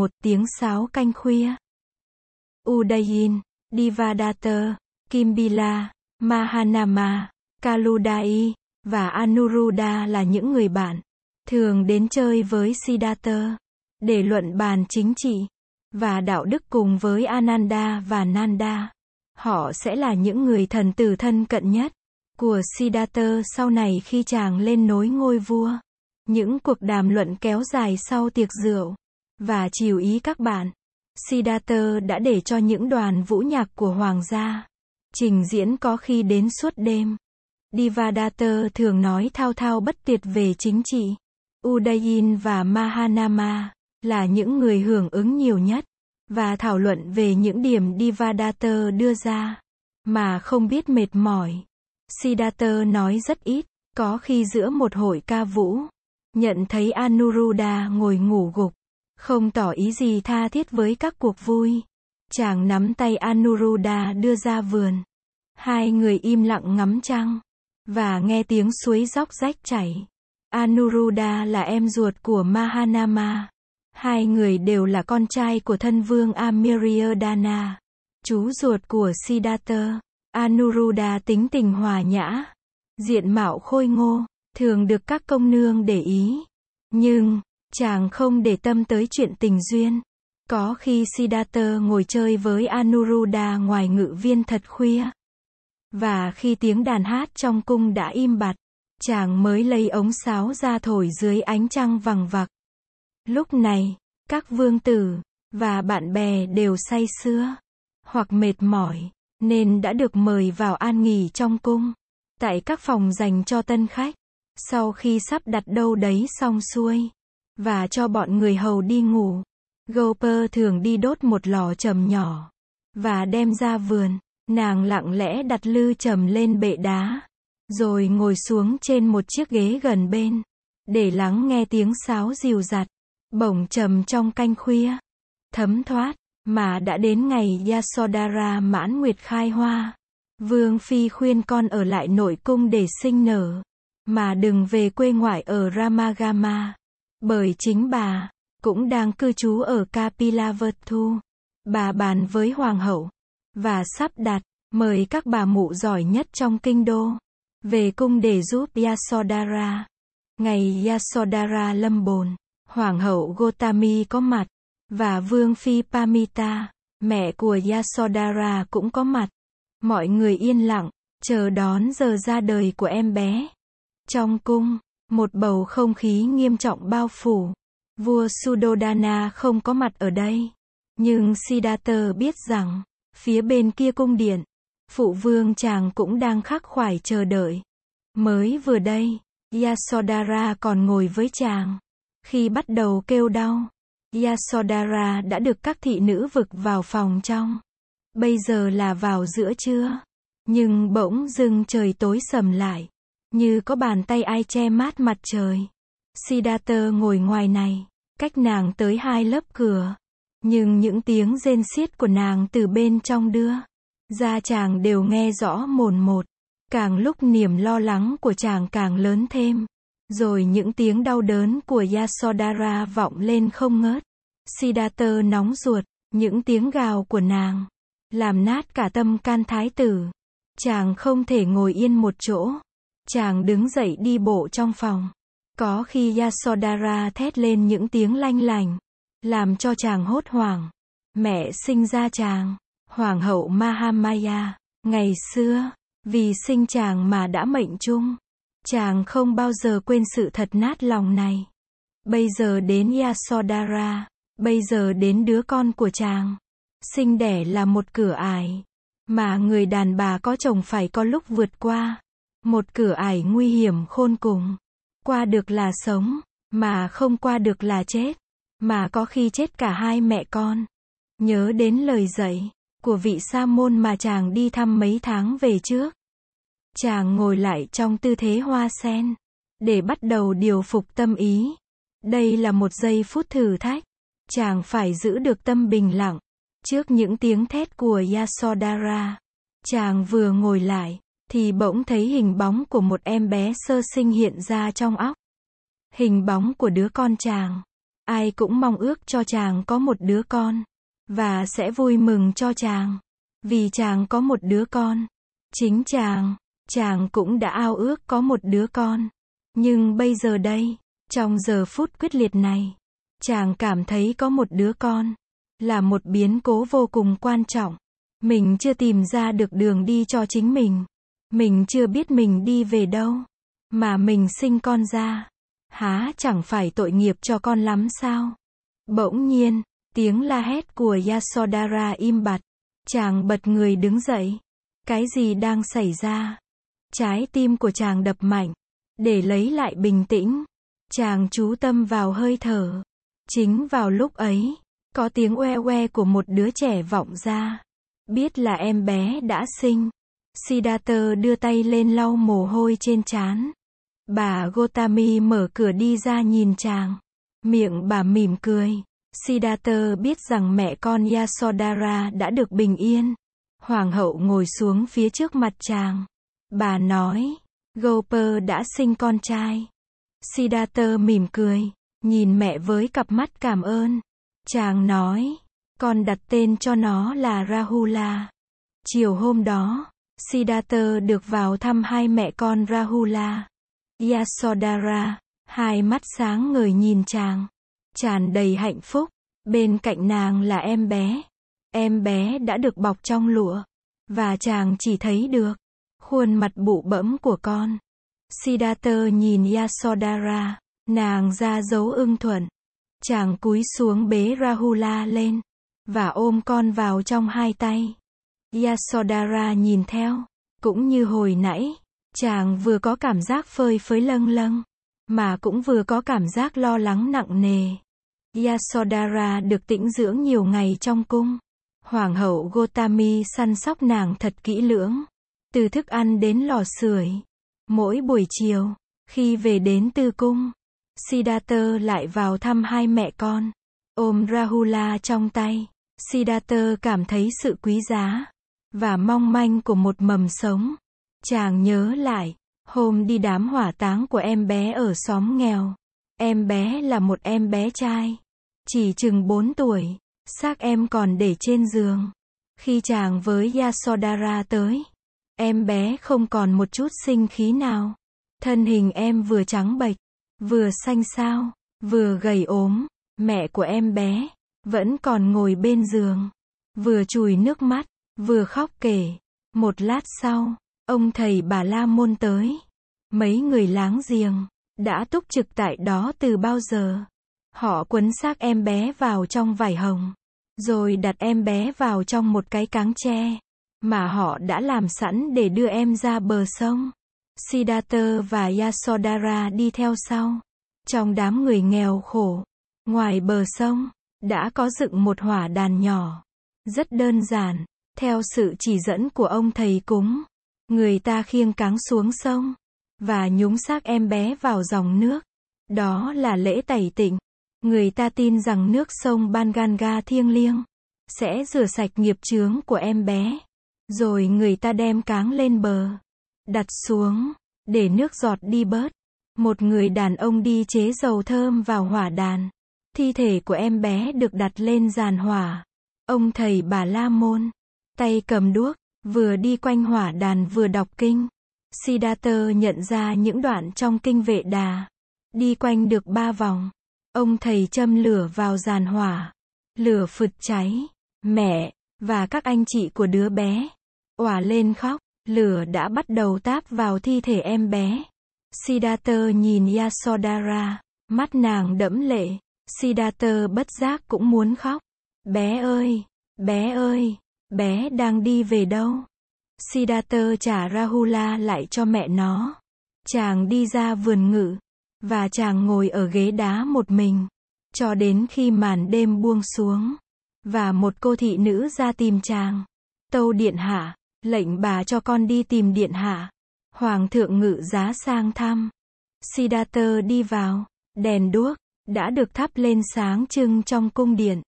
một tiếng sáo canh khuya. Udayin, Divadatta, Kimbila, Mahanama, Kaludai, và Anuruddha là những người bạn, thường đến chơi với Siddhartha, để luận bàn chính trị, và đạo đức cùng với Ananda và Nanda. Họ sẽ là những người thần tử thân cận nhất của Siddhartha sau này khi chàng lên nối ngôi vua. Những cuộc đàm luận kéo dài sau tiệc rượu và chiều ý các bạn. Siddhartha đã để cho những đoàn vũ nhạc của hoàng gia trình diễn có khi đến suốt đêm. Divadatta thường nói thao thao bất tuyệt về chính trị. Udayin và Mahanama là những người hưởng ứng nhiều nhất và thảo luận về những điểm Divadatta đưa ra mà không biết mệt mỏi. Siddhartha nói rất ít, có khi giữa một hội ca vũ, nhận thấy Anuruddha ngồi ngủ gục, không tỏ ý gì tha thiết với các cuộc vui. Chàng nắm tay Anuruddha đưa ra vườn. Hai người im lặng ngắm trăng và nghe tiếng suối róc rách chảy. Anuruddha là em ruột của Mahanama. Hai người đều là con trai của thân vương Amiryodana, chú ruột của Siddhartha. Anuruddha tính tình hòa nhã, diện mạo khôi ngô, thường được các công nương để ý. Nhưng, chàng không để tâm tới chuyện tình duyên. Có khi Siddhartha ngồi chơi với Anuruddha ngoài ngự viên thật khuya. Và khi tiếng đàn hát trong cung đã im bặt, chàng mới lấy ống sáo ra thổi dưới ánh trăng vằng vặc. Lúc này, các vương tử và bạn bè đều say sưa hoặc mệt mỏi nên đã được mời vào an nghỉ trong cung tại các phòng dành cho tân khách. Sau khi sắp đặt đâu đấy xong xuôi và cho bọn người hầu đi ngủ, Gopher thường đi đốt một lò trầm nhỏ và đem ra vườn. Nàng lặng lẽ đặt lư trầm lên bệ đá, rồi ngồi xuống trên một chiếc ghế gần bên, để lắng nghe tiếng sáo dìu dặt, bổng trầm trong canh khuya, thấm thoát, mà đã đến ngày Yasodhara mãn nguyệt khai hoa. Vương Phi khuyên con ở lại nội cung để sinh nở, mà đừng về quê ngoại ở Ramagama, bởi chính bà, cũng đang cư trú ở Kapilavatthu. Bà bàn với hoàng hậu, và sắp đặt, mời các bà mụ giỏi nhất trong kinh đô, về cung để giúp Yasodhara. Ngày Yasodhara lâm bồn, Hoàng hậu Gotami có mặt, và Vương Phi Pamita, mẹ của Yasodhara cũng có mặt. Mọi người yên lặng, chờ đón giờ ra đời của em bé. Trong cung, một bầu không khí nghiêm trọng bao phủ. Vua Sudodana không có mặt ở đây. Nhưng Siddhartha biết rằng, phía bên kia cung điện, phụ vương chàng cũng đang khắc khoải chờ đợi. Mới vừa đây, Yasodhara còn ngồi với chàng. Khi bắt đầu kêu đau, Yasodhara đã được các thị nữ vực vào phòng trong. Bây giờ là vào giữa trưa. Nhưng bỗng dưng trời tối sầm lại. Như có bàn tay ai che mát mặt trời. Siddhartha ngồi ngoài này, cách nàng tới hai lớp cửa. Nhưng những tiếng rên xiết của nàng từ bên trong đưa ra chàng đều nghe rõ mồn một. Càng lúc niềm lo lắng của chàng càng lớn thêm. Rồi những tiếng đau đớn của Yasodhara vọng lên không ngớt. Siddhartha nóng ruột, những tiếng gào của nàng, làm nát cả tâm can thái tử. Chàng không thể ngồi yên một chỗ. Chàng đứng dậy đi bộ trong phòng. Có khi Yasodhara thét lên những tiếng lanh lành, làm cho chàng hốt hoảng. Mẹ sinh ra chàng, Hoàng hậu Mahamaya, ngày xưa, vì sinh chàng mà đã mệnh chung. Chàng không bao giờ quên sự thật nát lòng này. Bây giờ đến Yasodhara, bây giờ đến đứa con của chàng. Sinh đẻ là một cửa ải, mà người đàn bà có chồng phải có lúc vượt qua. Một cửa ải nguy hiểm khôn cùng. Qua được là sống, mà không qua được là chết. Mà có khi chết cả hai mẹ con. Nhớ đến lời dạy của vị sa môn mà chàng đi thăm mấy tháng về trước. Chàng ngồi lại trong tư thế hoa sen, để bắt đầu điều phục tâm ý. Đây là một giây phút thử thách. Chàng phải giữ được tâm bình lặng. Trước những tiếng thét của Yasodhara, chàng vừa ngồi lại, thì bỗng thấy hình bóng của một em bé sơ sinh hiện ra trong óc. Hình bóng của đứa con chàng. Ai cũng mong ước cho chàng có một đứa con. Và sẽ vui mừng cho chàng. Vì chàng có một đứa con. Chính chàng, chàng cũng đã ao ước có một đứa con. Nhưng bây giờ đây, trong giờ phút quyết liệt này, chàng cảm thấy có một đứa con là một biến cố vô cùng quan trọng. Mình chưa tìm ra được đường đi cho chính mình. Mình chưa biết mình đi về đâu. Mà mình sinh con ra. Há chẳng phải tội nghiệp cho con lắm sao? Bỗng nhiên, tiếng la hét của Yasodhara im bặt. Chàng bật người đứng dậy. Cái gì đang xảy ra? Trái tim của chàng đập mạnh. Để lấy lại bình tĩnh. Chàng chú tâm vào hơi thở. Chính vào lúc ấy, có tiếng oe oe của một đứa trẻ vọng ra. Biết là em bé đã sinh. Siddhartha đưa tay lên lau mồ hôi trên trán. Bà Gotami mở cửa đi ra nhìn chàng. Miệng bà mỉm cười. Siddhartha biết rằng mẹ con Yasodhara đã được bình yên. Hoàng hậu ngồi xuống phía trước mặt chàng. Bà nói, Gopur đã sinh con trai. Siddhartha mỉm cười, nhìn mẹ với cặp mắt cảm ơn. Chàng nói, con đặt tên cho nó là Rahula. Chiều hôm đó, Siddhartha được vào thăm hai mẹ con Rahula. Yasodhara, hai mắt sáng ngời nhìn chàng, tràn đầy hạnh phúc. Bên cạnh nàng là em bé. Em bé đã được bọc trong lụa, và chàng chỉ thấy được khuôn mặt bụ bẫm của con. Siddhartha nhìn Yasodhara, nàng ra dấu ưng thuận. Chàng cúi xuống bế Rahula lên, và ôm con vào trong hai tay. Yasodhara nhìn theo, cũng như hồi nãy, chàng vừa có cảm giác phơi phới lâng lâng, mà cũng vừa có cảm giác lo lắng nặng nề. Yasodhara được tĩnh dưỡng nhiều ngày trong cung. Hoàng hậu Gotami săn sóc nàng thật kỹ lưỡng, từ thức ăn đến lò sưởi. Mỗi buổi chiều, khi về đến tư cung, Siddhartha lại vào thăm hai mẹ con, ôm Rahula trong tay. Siddhartha cảm thấy sự quý giá và mong manh của một mầm sống. Chàng nhớ lại, hôm đi đám hỏa táng của em bé ở xóm nghèo. Em bé là một em bé trai, chỉ chừng 4 tuổi, xác em còn để trên giường. Khi chàng với Yasodhara tới, em bé không còn một chút sinh khí nào. Thân hình em vừa trắng bệch, vừa xanh xao, vừa gầy ốm. Mẹ của em bé vẫn còn ngồi bên giường, vừa chùi nước mắt, vừa khóc kể. Một lát sau, ông thầy bà La Môn tới. Mấy người láng giềng, đã túc trực tại đó từ bao giờ. Họ quấn xác em bé vào trong vải hồng, rồi đặt em bé vào trong một cái cáng tre, mà họ đã làm sẵn để đưa em ra bờ sông. Siddhartha và Yasodhara đi theo sau. Trong đám người nghèo khổ, ngoài bờ sông, đã có dựng một hỏa đàn nhỏ. Rất đơn giản, theo sự chỉ dẫn của ông thầy cúng. Người ta khiêng cáng xuống sông, và nhúng xác em bé vào dòng nước. Đó là lễ tẩy tịnh. Người ta tin rằng nước sông Banganga thiêng liêng, sẽ rửa sạch nghiệp chướng của em bé. Rồi người ta đem cáng lên bờ, đặt xuống, để nước giọt đi bớt. Một người đàn ông đi chế dầu thơm vào hỏa đàn. Thi thể của em bé được đặt lên giàn hỏa. Ông thầy bà La Môn, tay cầm đuốc, vừa đi quanh hỏa đàn vừa đọc kinh. Siddhartha nhận ra những đoạn trong kinh vệ đà. Đi quanh được ba vòng. Ông thầy châm lửa vào giàn hỏa. Lửa phật cháy. Mẹ, và các anh chị của đứa bé. òa lên khóc. Lửa đã bắt đầu táp vào thi thể em bé. Siddhartha nhìn Yasodhara. Mắt nàng đẫm lệ. Siddhartha bất giác cũng muốn khóc. Bé ơi, bé ơi, bé đang đi về đâu? Siddhartha trả Rahula lại cho mẹ nó. Chàng đi ra vườn ngự, và chàng ngồi ở ghế đá một mình, cho đến khi màn đêm buông xuống, và một cô thị nữ ra tìm chàng. Tâu điện hạ, lệnh bà cho con đi tìm điện hạ. Hoàng thượng ngự giá sang thăm. Siddhartha đi vào, đèn đuốc, đã được thắp lên sáng trưng trong cung điện.